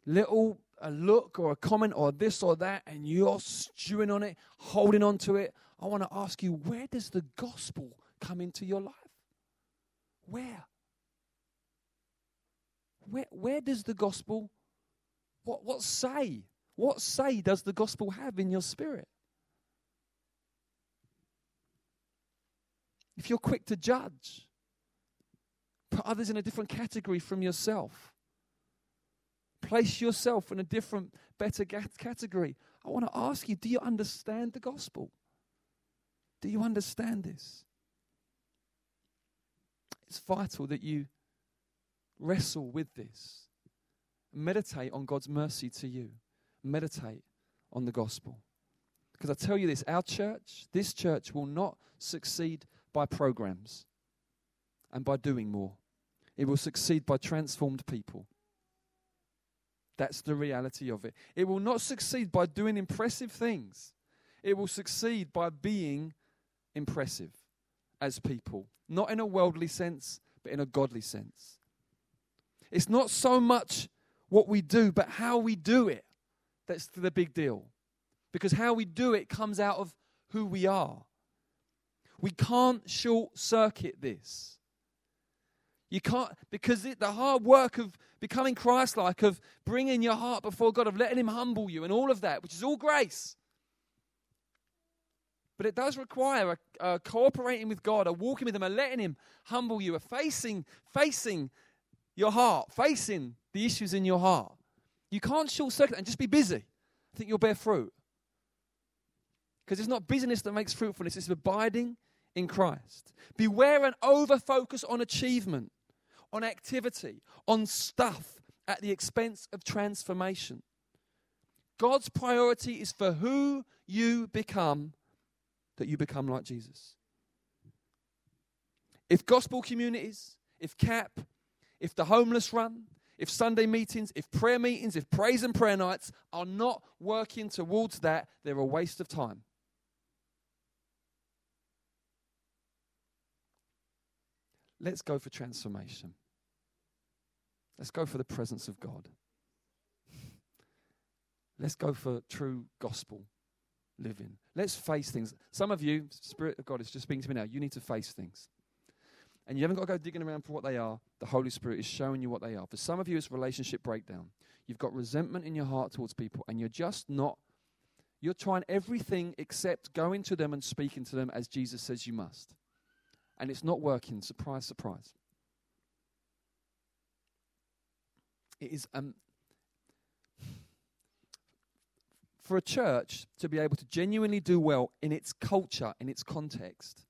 little a look or a comment or this or that and you're stewing on it, holding on to it, I want to ask you where does the gospel come into your life? Where? Where, where does the gospel, what, what say? What say does the gospel have in your spirit? If you're quick to judge, put others in a different category from yourself, place yourself in a different, better category. I want to ask you do you understand the gospel? Do you understand this? It's vital that you wrestle with this. Meditate on God's mercy to you. Meditate on the gospel. Because I tell you this our church, this church, will not succeed by programs and by doing more. It will succeed by transformed people. That's the reality of it. It will not succeed by doing impressive things. It will succeed by being impressive as people, not in a worldly sense, but in a godly sense. It's not so much what we do, but how we do it that's the big deal. Because how we do it comes out of who we are. We can't short circuit this. You can't, because it, the hard work of becoming Christ like, of bringing your heart before God, of letting Him humble you, and all of that, which is all grace. But it does require a, a cooperating with God, a walking with Him, a letting Him humble you, a facing, facing your heart, facing the issues in your heart. You can't short circuit and just be busy. I think you'll bear fruit. Because it's not busyness that makes fruitfulness, it's abiding in Christ. Beware an over focus on achievement, on activity, on stuff at the expense of transformation. God's priority is for who you become, that you become like Jesus. If gospel communities, if CAP, if the homeless run, if Sunday meetings, if prayer meetings, if praise and prayer nights are not working towards that, they're a waste of time. Let's go for transformation. Let's go for the presence of God. Let's go for true gospel living. Let's face things. Some of you, Spirit of God is just speaking to me now, you need to face things and you haven't got to go digging around for what they are. The Holy Spirit is showing you what they are. For some of you, it's relationship breakdown. You've got resentment in your heart towards people, and you're just not, you're trying everything except going to them and speaking to them as Jesus says you must. And it's not working. Surprise, surprise. It is um, for a church to be able to genuinely do well in its culture, in its context,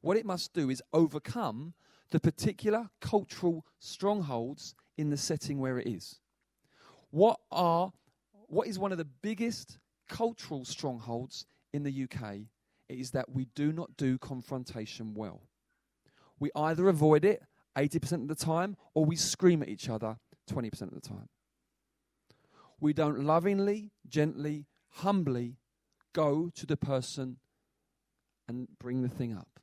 what it must do is overcome the particular cultural strongholds in the setting where it is. What are what is one of the biggest cultural strongholds in the UK is that we do not do confrontation well. We either avoid it 80% of the time or we scream at each other 20% of the time. We don't lovingly, gently, humbly go to the person and bring the thing up.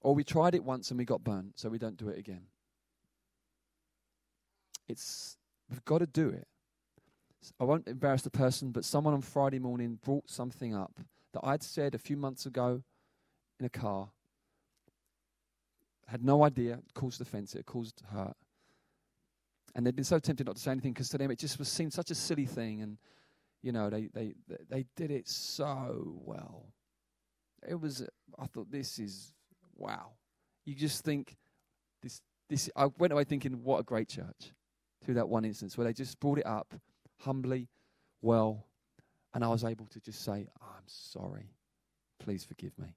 Or we tried it once and we got burnt, so we don't do it again. It's we've got to do it. I won't embarrass the person, but someone on Friday morning brought something up that I'd said a few months ago in a car. Had no idea, it caused offence, it caused hurt. And they'd been so tempted not to say anything because to them it just was seemed such a silly thing and you know, they, they, they did it so well. It was, I thought, this is wow. You just think, this, this, I went away thinking, what a great church. through that one instance where they just brought it up humbly, well, and I was able to just say, I'm sorry. Please forgive me.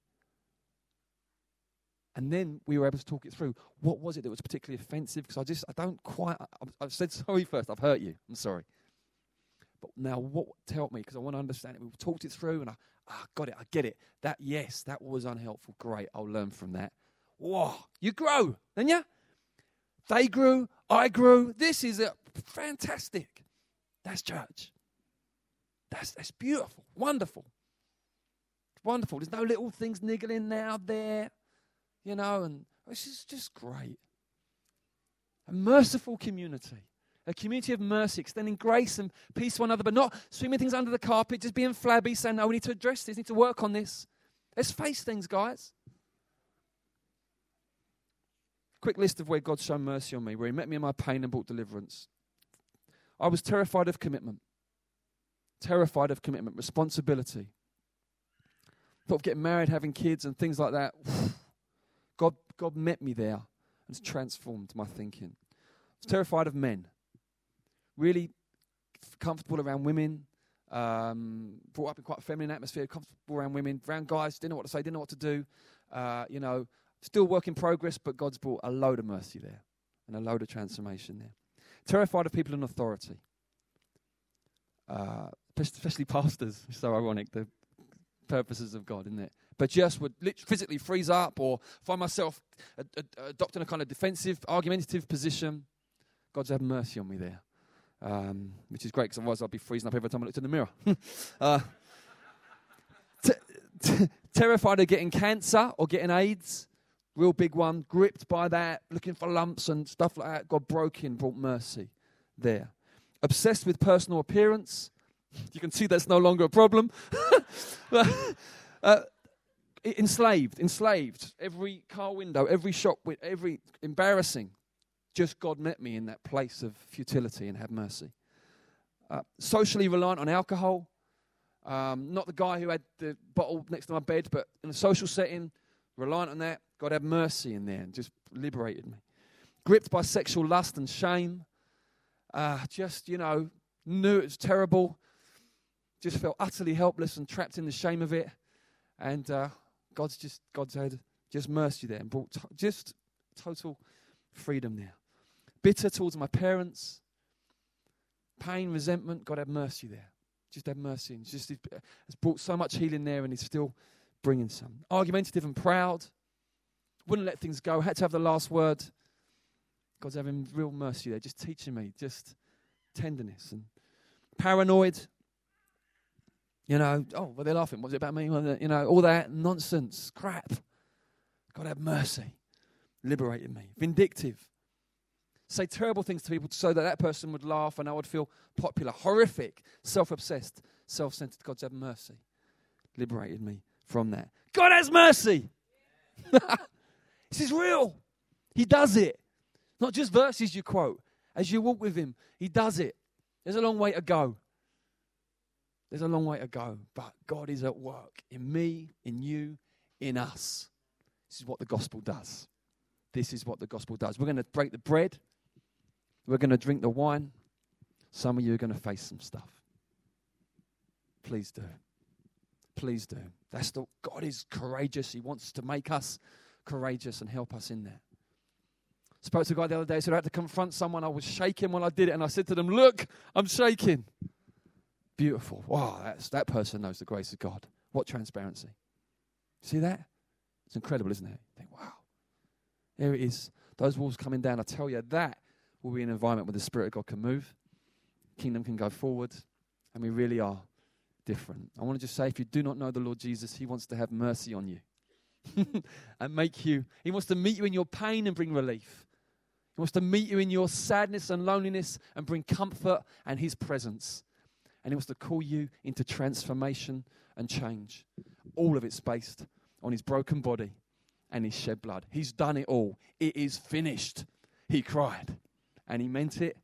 And then we were able to talk it through. What was it that was particularly offensive? Because I just, I don't quite, I've said [LAUGHS] sorry first. I've hurt you. I'm sorry. But now what help me? Because I want to understand it. We've talked it through and I, ah, got it. I get it. That, yes, that was unhelpful. Great. I'll learn from that. Whoa, you grow, didn't you? They grew. I grew. This is a fantastic. That's church. That's, that's beautiful. Wonderful. Wonderful. There's no little things niggling now, there you know, and this is just great. A merciful community, a community of mercy, extending grace and peace to one another, but not sweeping things under the carpet, just being flabby, saying, no, we need to address this, need to work on this. Let's face things, guys. Quick list of where God showed mercy on me, where He met me in my pain and brought deliverance. I was terrified of commitment, terrified of commitment, responsibility. Thought of getting married, having kids, and things like that. [SIGHS] God, God met me there and transformed my thinking. I was terrified of men. Really comfortable around women. Um, brought up in quite a feminine atmosphere, comfortable around women, around guys, didn't know what to say, didn't know what to do. Uh, you know, still work in progress, but God's brought a load of mercy there and a load of transformation there. Terrified of people in authority, uh, especially pastors. So ironic, the purposes of God, isn't it? but just would physically freeze up or find myself adopting a kind of defensive, argumentative position. God's had mercy on me there, um, which is great because otherwise I'd be freezing up every time I looked in the mirror. [LAUGHS] uh, t- t- terrified of getting cancer or getting AIDS, real big one, gripped by that, looking for lumps and stuff like that. God broke in, brought mercy there. Obsessed with personal appearance. You can see that's no longer a problem. [LAUGHS] uh, enslaved, enslaved. Every car window, every shop, every embarrassing. Just God met me in that place of futility and had mercy. Uh, socially reliant on alcohol. Um, not the guy who had the bottle next to my bed, but in a social setting, reliant on that. God had mercy in there and just liberated me. Gripped by sexual lust and shame. Uh, just, you know, knew it was terrible. Just felt utterly helpless and trapped in the shame of it. And uh, God's just God's had just mercy there and brought just total freedom there. Bitter towards my parents, pain, resentment. God had mercy there. Just had mercy and just has brought so much healing there, and He's still bringing some. Argumentative and proud, wouldn't let things go. Had to have the last word. God's having real mercy there, just teaching me, just tenderness and paranoid. You know, oh, well, they're laughing. What's it about me? You know, all that nonsense, crap. God have mercy. Liberated me. Vindictive. Say terrible things to people so that that person would laugh and I would feel popular. Horrific. Self obsessed. Self centered. God's have mercy. Liberated me from that. God has mercy. [LAUGHS] this is real. He does it. Not just verses you quote. As you walk with Him, He does it. There's a long way to go. There's a long way to go, but God is at work in me, in you, in us. This is what the gospel does. This is what the gospel does. We're going to break the bread, we're going to drink the wine. Some of you are going to face some stuff. Please do. Please do. That's the God is courageous. He wants to make us courageous and help us in there. Spoke to a guy the other day, said I had to confront someone. I was shaking when I did it, and I said to them, Look, I'm shaking. Beautiful. Wow, that's, that person knows the grace of God. What transparency. See that? It's incredible, isn't it? think, wow. Here it is. Those walls coming down. I tell you, that will be in an environment where the Spirit of God can move, kingdom can go forward, and we really are different. I want to just say if you do not know the Lord Jesus, He wants to have mercy on you [LAUGHS] and make you, He wants to meet you in your pain and bring relief. He wants to meet you in your sadness and loneliness and bring comfort and His presence and He wants to call you into transformation and change. All of it's based on His broken body and His shed blood. He's done it all. It is finished. He cried, and He meant it,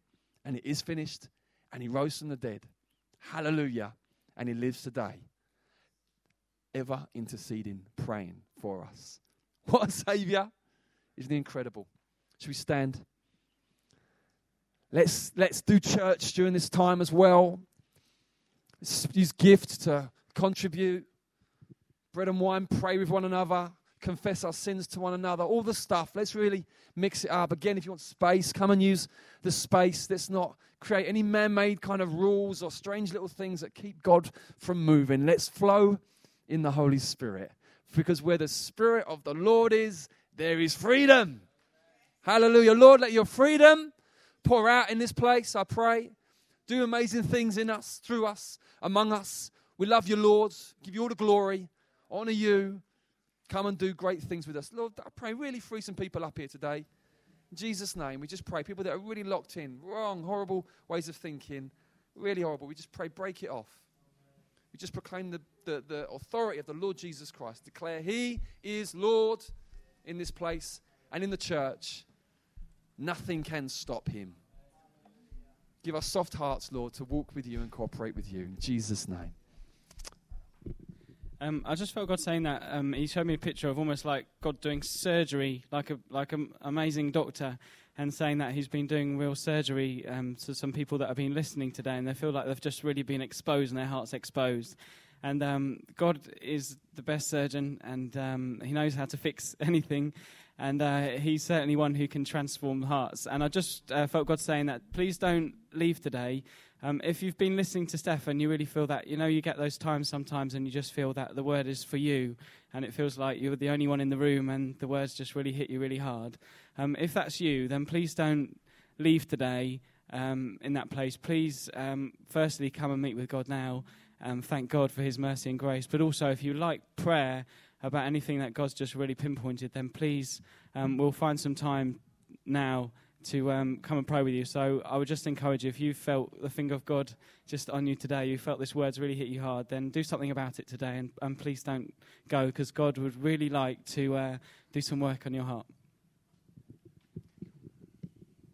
and it is finished, and He rose from the dead. Hallelujah. And He lives today, ever interceding, praying for us. [LAUGHS] What a Savior! Isn't He incredible? Should we stand? Let's, let's do church during this time as well. Use gifts to contribute. Bread and wine, pray with one another, confess our sins to one another, all the stuff. Let's really mix it up. Again, if you want space, come and use the space. Let's not create any man made kind of rules or strange little things that keep God from moving. Let's flow in the Holy Spirit. Because where the Spirit of the Lord is, there is freedom. Hallelujah. Lord, let your freedom pour out in this place, I pray. Do amazing things in us, through us, among us. We love you, Lord. Give you all the glory. Honor you. Come and do great things with us. Lord, I pray really free some people up here today. In Jesus' name, we just pray. People that are really locked in, wrong, horrible ways of thinking, really horrible. We just pray, break it off. We just proclaim the, the, the authority of the Lord Jesus Christ. Declare He is Lord in this place and in the church. Nothing can stop Him. Give us soft hearts, Lord, to walk with you and cooperate with you. In Jesus' name. Um, I just felt God saying that. Um, he showed me a picture of almost like God doing surgery, like a like an amazing doctor, and saying that He's been doing real surgery um, to some people that have been listening today, and they feel like they've just really been exposed and their hearts exposed. And um, God is the best surgeon, and um, He knows how to fix [LAUGHS] anything. And uh, He's certainly one who can transform hearts. And I just uh, felt God saying that please don't leave today um, if you've been listening to Stefan, you really feel that, you know, you get those times sometimes and you just feel that the word is for you and it feels like you're the only one in the room and the words just really hit you really hard. Um, if that's you, then please don't leave today um, in that place. Please, um, firstly, come and meet with God now. and thank God for his mercy and grace. But also, if you like prayer about anything that God's just really pinpointed, then please, um, we'll find some time now to um, come and pray with you. So I would just encourage you, if you felt the finger of God just on you today, you felt this words really hit you hard, then do something about it today and, and please don't go because God would really like to uh, do some work on your heart.